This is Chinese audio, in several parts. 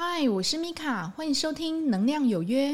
嗨，我是米卡，欢迎收听《能量有约》。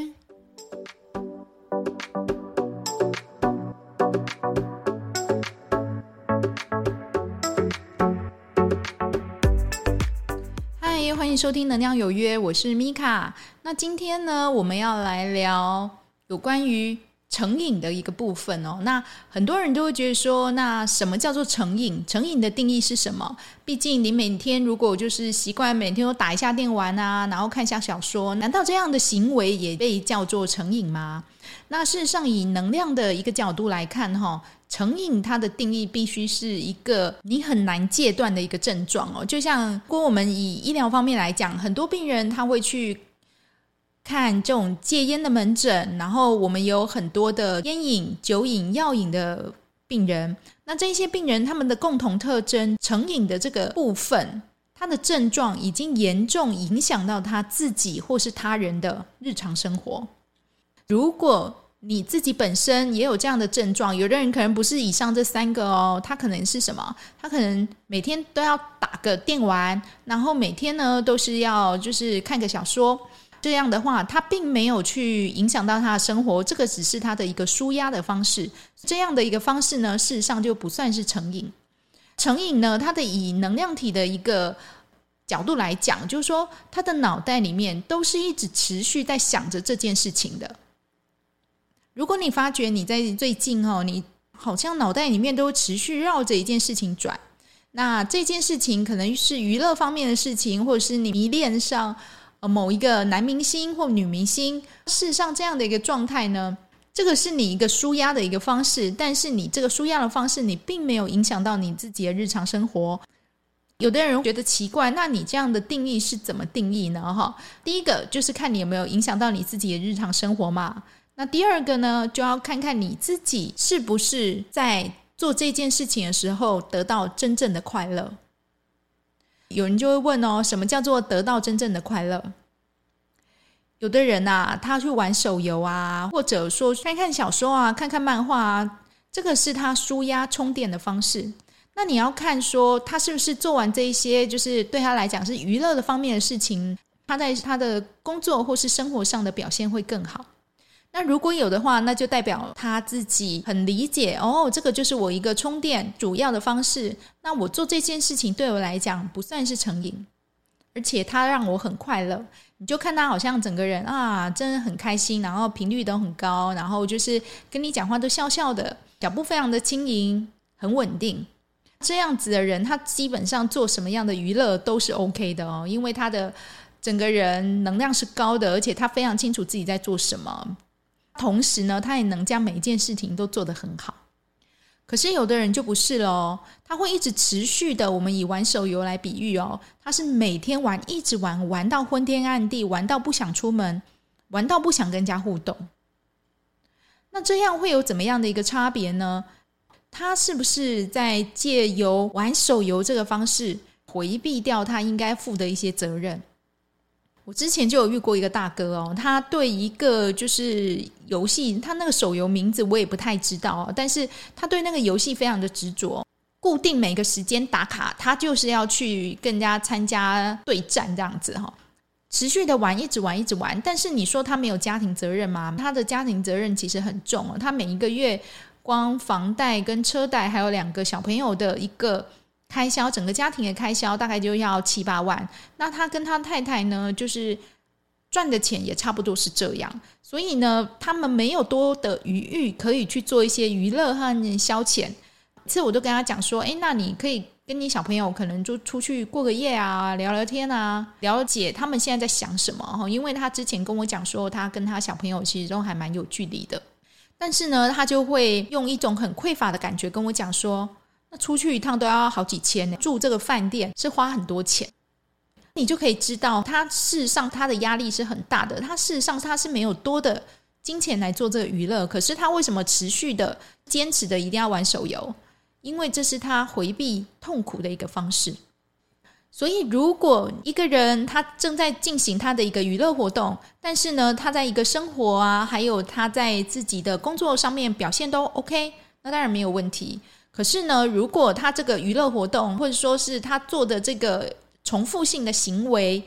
嗨，欢迎收听《能量有约》，我是米卡。那今天呢，我们要来聊有关于成瘾的一个部分哦，那很多人都会觉得说，那什么叫做成瘾？成瘾的定义是什么？毕竟你每天如果就是习惯每天都打一下电玩啊，然后看一下小说，难道这样的行为也被叫做成瘾吗？那事实上，以能量的一个角度来看，哈，成瘾它的定义必须是一个你很难戒断的一个症状哦。就像如果我们以医疗方面来讲，很多病人他会去。看这种戒烟的门诊，然后我们有很多的烟瘾、酒瘾、药瘾的病人。那这些病人他们的共同特征，成瘾的这个部分，他的症状已经严重影响到他自己或是他人的日常生活。如果你自己本身也有这样的症状，有的人可能不是以上这三个哦，他可能是什么？他可能每天都要打个电玩，然后每天呢都是要就是看个小说。这样的话，他并没有去影响到他的生活，这个只是他的一个舒压的方式。这样的一个方式呢，事实上就不算是成瘾。成瘾呢，它的以能量体的一个角度来讲，就是说他的脑袋里面都是一直持续在想着这件事情的。如果你发觉你在最近哦，你好像脑袋里面都持续绕着一件事情转，那这件事情可能是娱乐方面的事情，或者是你迷恋上。某一个男明星或女明星，事实上这样的一个状态呢，这个是你一个舒压的一个方式，但是你这个舒压的方式，你并没有影响到你自己的日常生活。有的人觉得奇怪，那你这样的定义是怎么定义呢？哈，第一个就是看你有没有影响到你自己的日常生活嘛。那第二个呢，就要看看你自己是不是在做这件事情的时候得到真正的快乐。有人就会问哦，什么叫做得到真正的快乐？有的人啊，他去玩手游啊，或者说看看小说啊，看看漫画啊，这个是他舒压充电的方式。那你要看说他是不是做完这一些，就是对他来讲是娱乐的方面的事情，他在他的工作或是生活上的表现会更好。那如果有的话，那就代表他自己很理解哦，这个就是我一个充电主要的方式。那我做这件事情对我来讲不算是成瘾，而且他让我很快乐。你就看他好像整个人啊，真的很开心，然后频率都很高，然后就是跟你讲话都笑笑的，脚步非常的轻盈，很稳定。这样子的人，他基本上做什么样的娱乐都是 OK 的哦，因为他的整个人能量是高的，而且他非常清楚自己在做什么。同时呢，他也能将每一件事情都做得很好。可是有的人就不是喽，他会一直持续的。我们以玩手游来比喻哦，他是每天玩，一直玩，玩到昏天暗地，玩到不想出门，玩到不想跟人家互动。那这样会有怎么样的一个差别呢？他是不是在借由玩手游这个方式回避掉他应该负的一些责任？我之前就有遇过一个大哥哦，他对一个就是游戏，他那个手游名字我也不太知道哦，但是他对那个游戏非常的执着，固定每个时间打卡，他就是要去跟人家参加对战这样子哈，持续的玩，一直玩，一直玩。但是你说他没有家庭责任吗？他的家庭责任其实很重哦，他每一个月光房贷跟车贷，还有两个小朋友的一个。开销，整个家庭的开销大概就要七八万。那他跟他太太呢，就是赚的钱也差不多是这样。所以呢，他们没有多的余裕可以去做一些娱乐和消遣。每次我都跟他讲说：“诶，那你可以跟你小朋友可能就出去过个夜啊，聊聊天啊，了解他们现在在想什么。”哈，因为他之前跟我讲说，他跟他小朋友其实都还蛮有距离的。但是呢，他就会用一种很匮乏的感觉跟我讲说。出去一趟都要好几千呢，住这个饭店是花很多钱，你就可以知道他事实上他的压力是很大的。他事实上他是没有多的金钱来做这个娱乐，可是他为什么持续的坚持的一定要玩手游？因为这是他回避痛苦的一个方式。所以，如果一个人他正在进行他的一个娱乐活动，但是呢，他在一个生活啊，还有他在自己的工作上面表现都 OK，那当然没有问题。可是呢，如果他这个娱乐活动，或者说是他做的这个重复性的行为，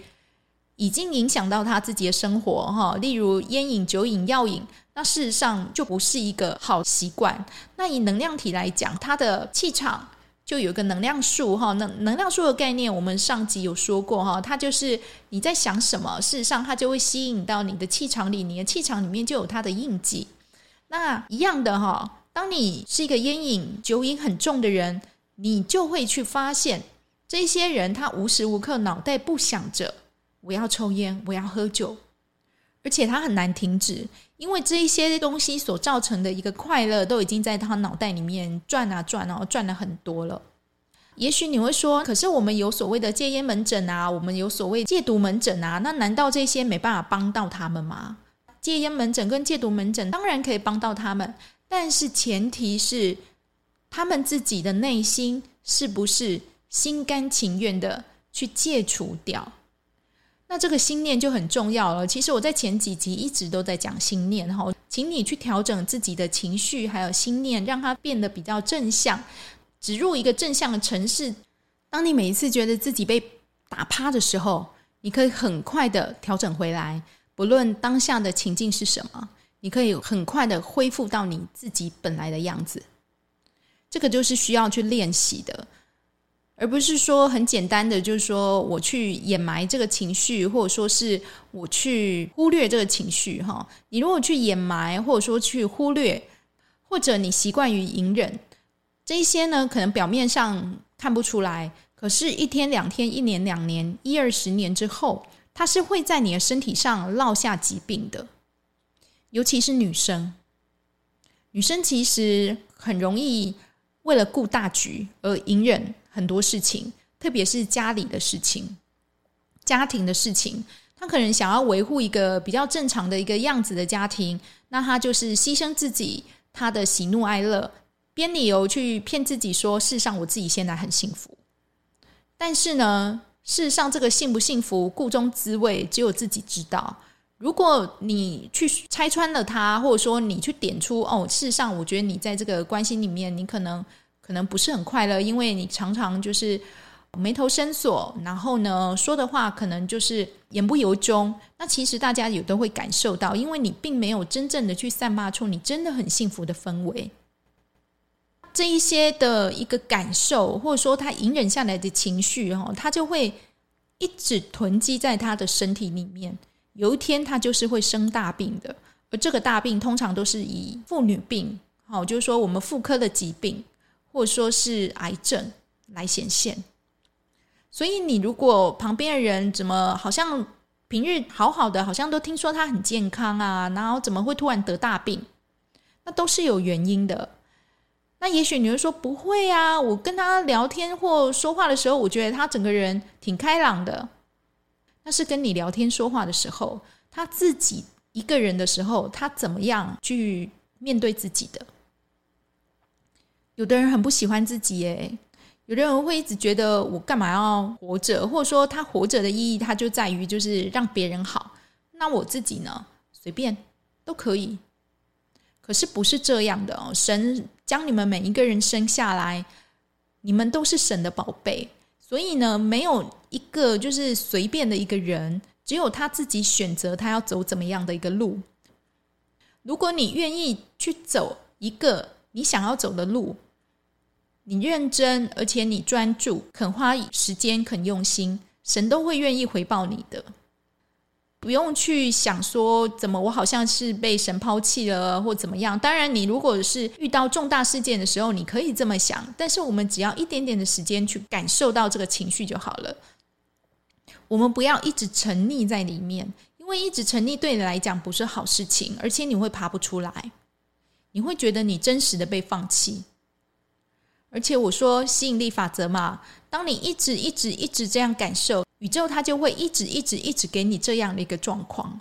已经影响到他自己的生活哈，例如烟瘾、酒瘾、药瘾，那事实上就不是一个好习惯。那以能量体来讲，它的气场就有一个能量树哈，能能量树的概念，我们上集有说过哈，它就是你在想什么，事实上它就会吸引到你的气场里，你的气场里面就有它的印记。那一样的哈，当你是一个烟瘾、酒瘾很重的人，你就会去发现这些人，他无时无刻脑袋不想着。我要抽烟，我要喝酒，而且他很难停止，因为这一些东西所造成的一个快乐，都已经在他脑袋里面转啊转，哦转了很多了。也许你会说，可是我们有所谓的戒烟门诊啊，我们有所谓戒毒门诊啊，那难道这些没办法帮到他们吗？戒烟门诊跟戒毒门诊当然可以帮到他们，但是前提是他们自己的内心是不是心甘情愿的去戒除掉。那这个心念就很重要了。其实我在前几集一直都在讲心念哈，请你去调整自己的情绪，还有心念，让它变得比较正向，植入一个正向的城市。当你每一次觉得自己被打趴的时候，你可以很快的调整回来，不论当下的情境是什么，你可以很快的恢复到你自己本来的样子。这个就是需要去练习的。而不是说很简单的，就是说我去掩埋这个情绪，或者说是我去忽略这个情绪，哈。你如果去掩埋，或者说去忽略，或者你习惯于隐忍，这一些呢，可能表面上看不出来，可是，一天、两天、一年、两年、一二十年之后，它是会在你的身体上落下疾病的。尤其是女生，女生其实很容易为了顾大局而隐忍。很多事情，特别是家里的事情、家庭的事情，她可能想要维护一个比较正常的一个样子的家庭，那她就是牺牲自己她的喜怒哀乐，编理由去骗自己说，事实上我自己现在很幸福。但是呢，事实上这个幸不幸福，故中滋味只有自己知道。如果你去拆穿了他，或者说你去点出哦，事实上我觉得你在这个关系里面，你可能。可能不是很快乐，因为你常常就是眉头深锁，然后呢，说的话可能就是言不由衷。那其实大家也都会感受到，因为你并没有真正的去散发出你真的很幸福的氛围。这一些的一个感受，或者说他隐忍下来的情绪，哈，他就会一直囤积在他的身体里面。有一天，他就是会生大病的，而这个大病通常都是以妇女病，好，就是说我们妇科的疾病。或者说是癌症来显现，所以你如果旁边的人怎么好像平日好好的，好像都听说他很健康啊，然后怎么会突然得大病？那都是有原因的。那也许你会说不会啊，我跟他聊天或说话的时候，我觉得他整个人挺开朗的。那是跟你聊天说话的时候，他自己一个人的时候，他怎么样去面对自己的？有的人很不喜欢自己，诶，有的人会一直觉得我干嘛要活着，或者说他活着的意义，他就在于就是让别人好。那我自己呢，随便都可以。可是不是这样的哦，神将你们每一个人生下来，你们都是神的宝贝，所以呢，没有一个就是随便的一个人，只有他自己选择他要走怎么样的一个路。如果你愿意去走一个你想要走的路，你认真，而且你专注，肯花时间，肯用心，神都会愿意回报你的。不用去想说怎么我好像是被神抛弃了，或怎么样。当然，你如果是遇到重大事件的时候，你可以这么想。但是我们只要一点点的时间去感受到这个情绪就好了。我们不要一直沉溺在里面，因为一直沉溺对你来讲不是好事情，而且你会爬不出来，你会觉得你真实的被放弃。而且我说吸引力法则嘛，当你一直一直一直这样感受，宇宙它就会一直一直一直给你这样的一个状况。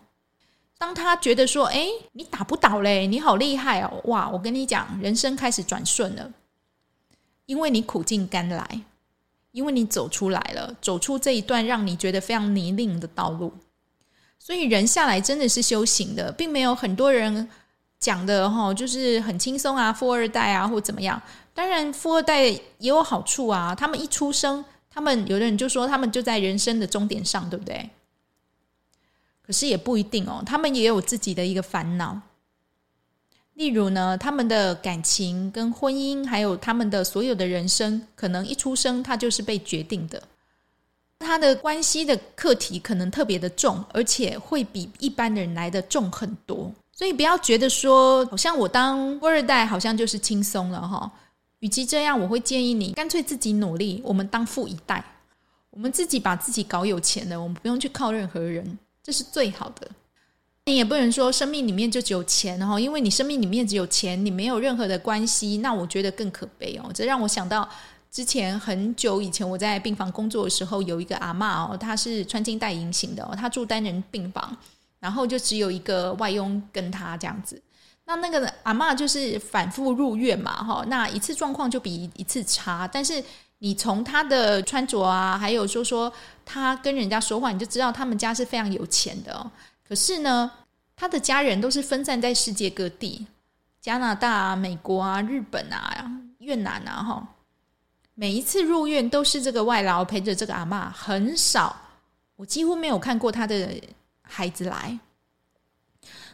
当他觉得说：“哎，你打不倒嘞，你好厉害哦！”哇，我跟你讲，人生开始转顺了，因为你苦尽甘来，因为你走出来了，走出这一段让你觉得非常泥泞的道路。所以人下来真的是修行的，并没有很多人讲的哈，就是很轻松啊，富二代啊，或怎么样。当然，富二代也有好处啊。他们一出生，他们有的人就说他们就在人生的终点上，对不对？可是也不一定哦，他们也有自己的一个烦恼。例如呢，他们的感情跟婚姻，还有他们的所有的人生，可能一出生他就是被决定的。他的关系的课题可能特别的重，而且会比一般的人来的重很多。所以不要觉得说，好像我当富二代好像就是轻松了哈。与其这样，我会建议你干脆自己努力，我们当富一代，我们自己把自己搞有钱了，我们不用去靠任何人。这是最好的，你也不能说生命里面就只有钱哦，因为你生命里面只有钱，你没有任何的关系，那我觉得更可悲哦。这让我想到之前很久以前我在病房工作的时候，有一个阿嬷哦，她是穿金戴银型的哦，她住单人病房，然后就只有一个外佣跟她这样子。那那个阿嬷就是反复入院嘛，哈，那一次状况就比一次差，但是。你从她的穿着啊，还有说说她跟人家说话，你就知道他们家是非常有钱的哦。可是呢，他的家人都是分散在世界各地，加拿大啊、美国啊、日本啊、越南啊，哈。每一次入院都是这个外劳陪着这个阿嬷，很少，我几乎没有看过他的孩子来。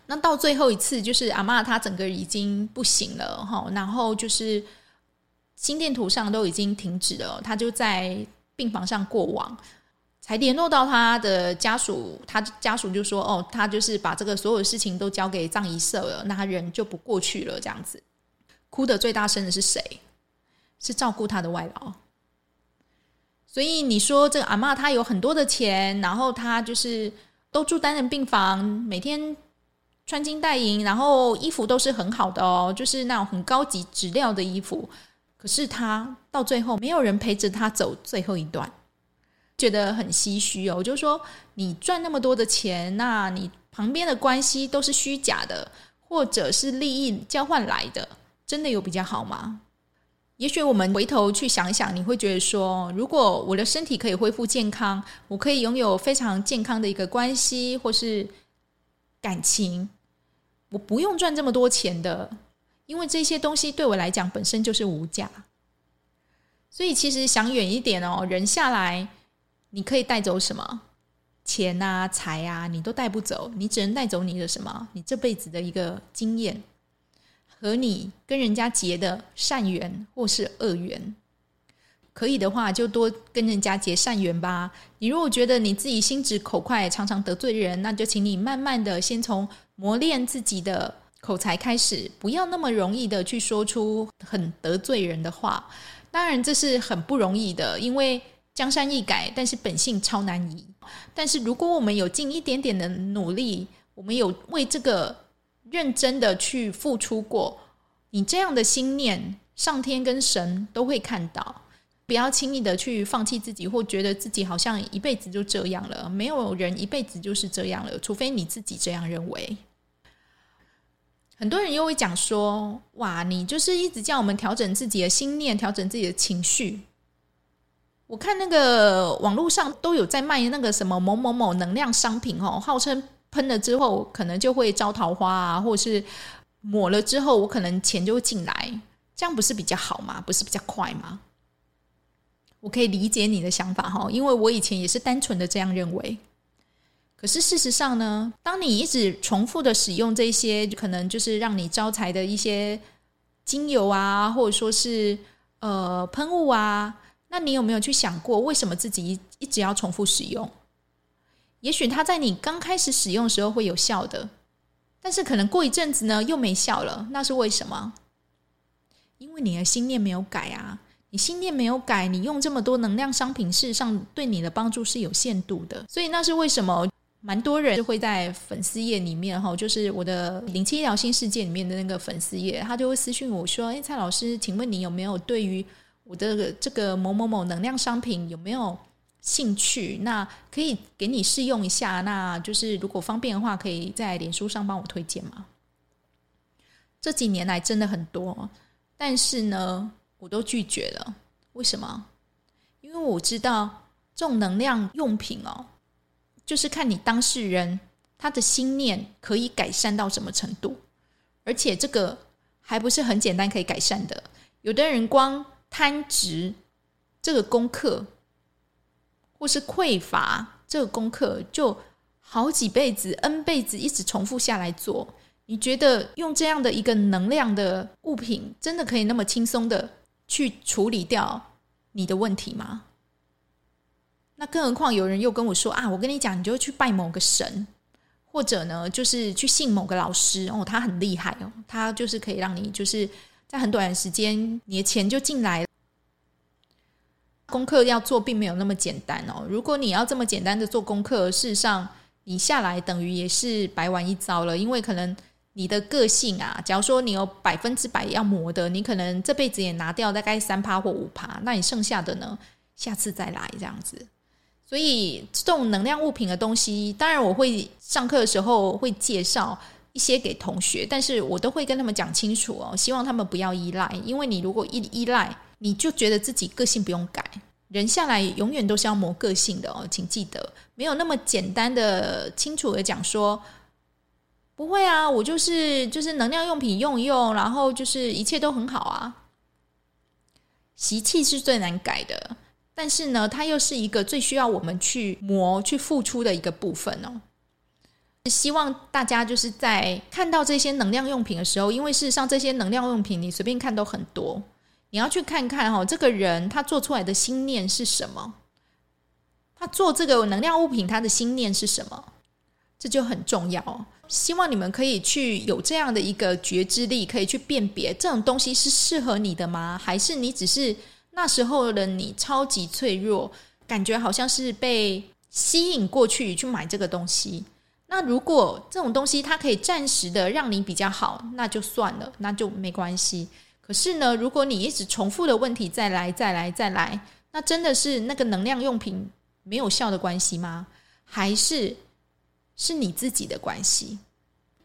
那到最后一次，就是阿嬷她整个已经不行了，哈，然后就是。心电图上都已经停止了，他就在病房上过往，才联络到他的家属，他家属就说：“哦，他就是把这个所有事情都交给葬仪社了，那人就不过去了。”这样子，哭得最大声的是谁？是照顾他的外劳。所以你说这个阿嬷她有很多的钱，然后她就是都住单人病房，每天穿金戴银，然后衣服都是很好的哦，就是那种很高级质料的衣服。可是她到最后没有人陪着他走最后一段，觉得很唏嘘哦。我就说，你赚那么多的钱，那你旁边的关系都是虚假的，或者是利益交换来的，真的有比较好吗？也许我们回头去想想，你会觉得说，如果我的身体可以恢复健康，我可以拥有非常健康的一个关系或是感情，我不用赚这么多钱的。因为这些东西对我来讲本身就是无价，所以其实想远一点哦，人下来你可以带走什么？钱啊、财啊，你都带不走，你只能带走你的什么？你这辈子的一个经验和你跟人家结的善缘或是恶缘。可以的话，就多跟人家结善缘吧。你如果觉得你自己心直口快，常常得罪人，那就请你慢慢的先从磨练自己的。口才开始，不要那么容易的去说出很得罪人的话。当然，这是很不容易的，因为江山易改，但是本性超难移。但是，如果我们有尽一点点的努力，我们有为这个认真的去付出过，你这样的心念，上天跟神都会看到。不要轻易的去放弃自己，或觉得自己好像一辈子就这样了。没有人一辈子就是这样了，除非你自己这样认为。很多人又会讲说：“哇，你就是一直叫我们调整自己的心念，调整自己的情绪。”我看那个网络上都有在卖那个什么某某某能量商品哦，号称喷了之后可能就会招桃花啊，或者是抹了之后我可能钱就会进来，这样不是比较好吗？不是比较快吗？我可以理解你的想法哈，因为我以前也是单纯的这样认为。可是事实上呢，当你一直重复的使用这些可能就是让你招财的一些精油啊，或者说是呃喷雾啊，那你有没有去想过，为什么自己一直要重复使用？也许它在你刚开始使用的时候会有效的，但是可能过一阵子呢又没效了，那是为什么？因为你的心念没有改啊，你心念没有改，你用这么多能量商品，事实上对你的帮助是有限度的，所以那是为什么？蛮多人会在粉丝页里面哈，就是我的灵气医疗新世界里面的那个粉丝页，他就会私信我说：“哎，蔡老师，请问你有没有对于我的这个某某某能量商品有没有兴趣？那可以给你试用一下，那就是如果方便的话，可以在脸书上帮我推荐吗？”这几年来真的很多，但是呢，我都拒绝了。为什么？因为我知道这种能量用品哦。就是看你当事人他的心念可以改善到什么程度，而且这个还不是很简单可以改善的。有的人光贪执这个功课，或是匮乏这个功课，就好几辈子、N 辈子一直重复下来做，你觉得用这样的一个能量的物品，真的可以那么轻松的去处理掉你的问题吗？那更何况有人又跟我说啊，我跟你讲，你就去拜某个神，或者呢，就是去信某个老师哦，他很厉害哦，他就是可以让你就是在很短的时间，你的钱就进来。功课要做，并没有那么简单哦。如果你要这么简单的做功课，事实上你下来等于也是白玩一遭了，因为可能你的个性啊，假如说你有百分之百要磨的，你可能这辈子也拿掉大概三趴或五趴，那你剩下的呢，下次再来这样子。所以这种能量物品的东西，当然我会上课的时候会介绍一些给同学，但是我都会跟他们讲清楚哦，希望他们不要依赖，因为你如果一依赖，你就觉得自己个性不用改，人下来永远都是要磨个性的哦，请记得，没有那么简单的、清楚的讲说，不会啊，我就是就是能量用品用一用，然后就是一切都很好啊，习气是最难改的。但是呢，它又是一个最需要我们去磨、去付出的一个部分哦。希望大家就是在看到这些能量用品的时候，因为事实上这些能量用品你随便看都很多，你要去看看哦，这个人他做出来的心念是什么？他做这个能量物品，他的心念是什么？这就很重要。希望你们可以去有这样的一个觉知力，可以去辨别这种东西是适合你的吗？还是你只是？那时候的你超级脆弱，感觉好像是被吸引过去去买这个东西。那如果这种东西它可以暂时的让你比较好，那就算了，那就没关系。可是呢，如果你一直重复的问题再来再来再来，那真的是那个能量用品没有效的关系吗？还是是你自己的关系？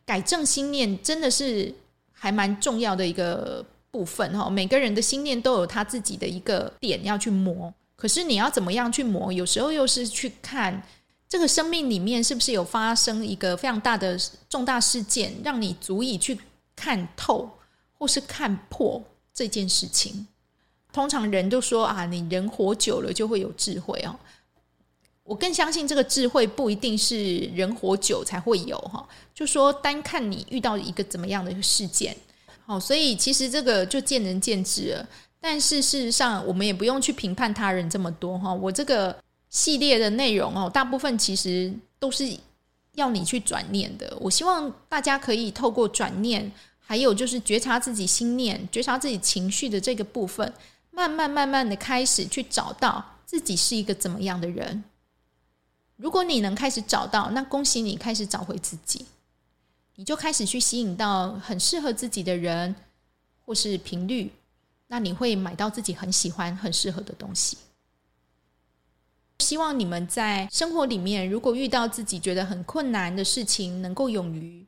改正心念真的是还蛮重要的一个。部分哈，每个人的心念都有他自己的一个点要去磨，可是你要怎么样去磨？有时候又是去看这个生命里面是不是有发生一个非常大的重大事件，让你足以去看透或是看破这件事情。通常人都说啊，你人活久了就会有智慧哦。我更相信这个智慧不一定是人活久才会有哈，就说单看你遇到一个怎么样的事件。哦，所以其实这个就见仁见智了。但是事实上，我们也不用去评判他人这么多哈。我这个系列的内容哦，大部分其实都是要你去转念的。我希望大家可以透过转念，还有就是觉察自己心念、觉察自己情绪的这个部分，慢慢慢慢的开始去找到自己是一个怎么样的人。如果你能开始找到，那恭喜你开始找回自己。你就开始去吸引到很适合自己的人，或是频率，那你会买到自己很喜欢、很适合的东西。希望你们在生活里面，如果遇到自己觉得很困难的事情，能够勇于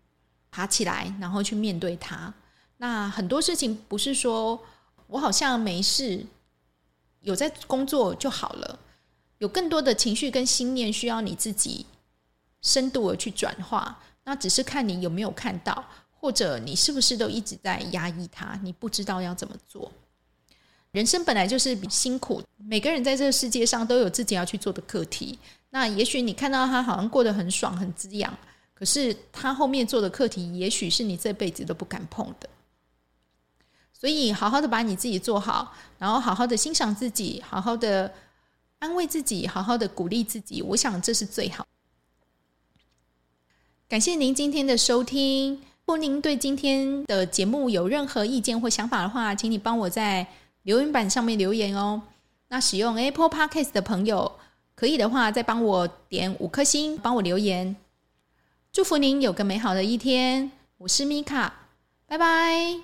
爬起来，然后去面对它。那很多事情不是说我好像没事，有在工作就好了，有更多的情绪跟心念需要你自己深度的去转化。那只是看你有没有看到，或者你是不是都一直在压抑它，你不知道要怎么做。人生本来就是比辛苦，每个人在这个世界上都有自己要去做的课题。那也许你看到他好像过得很爽、很滋养，可是他后面做的课题，也许是你这辈子都不敢碰的。所以，好好的把你自己做好，然后好好的欣赏自己，好好的安慰自己，好好的鼓励自己。我想这是最好。感谢您今天的收听。如果您对今天的节目有任何意见或想法的话，请你帮我在留言板上面留言哦。那使用 Apple Podcast 的朋友，可以的话再帮我点五颗星，帮我留言。祝福您有个美好的一天。我是米卡，拜拜。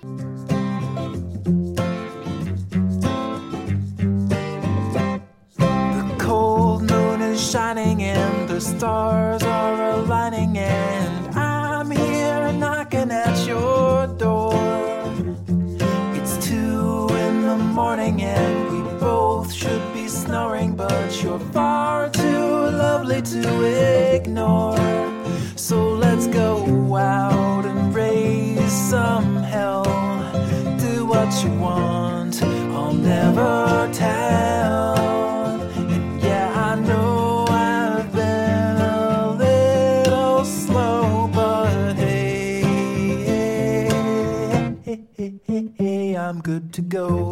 The cold moon is shining and the stars are aligning and snoring, but you're far too lovely to ignore. So let's go out and raise some hell. Do what you want, I'll never tell. And yeah, I know I've been a little slow, but hey, hey, hey, hey, hey I'm good to go.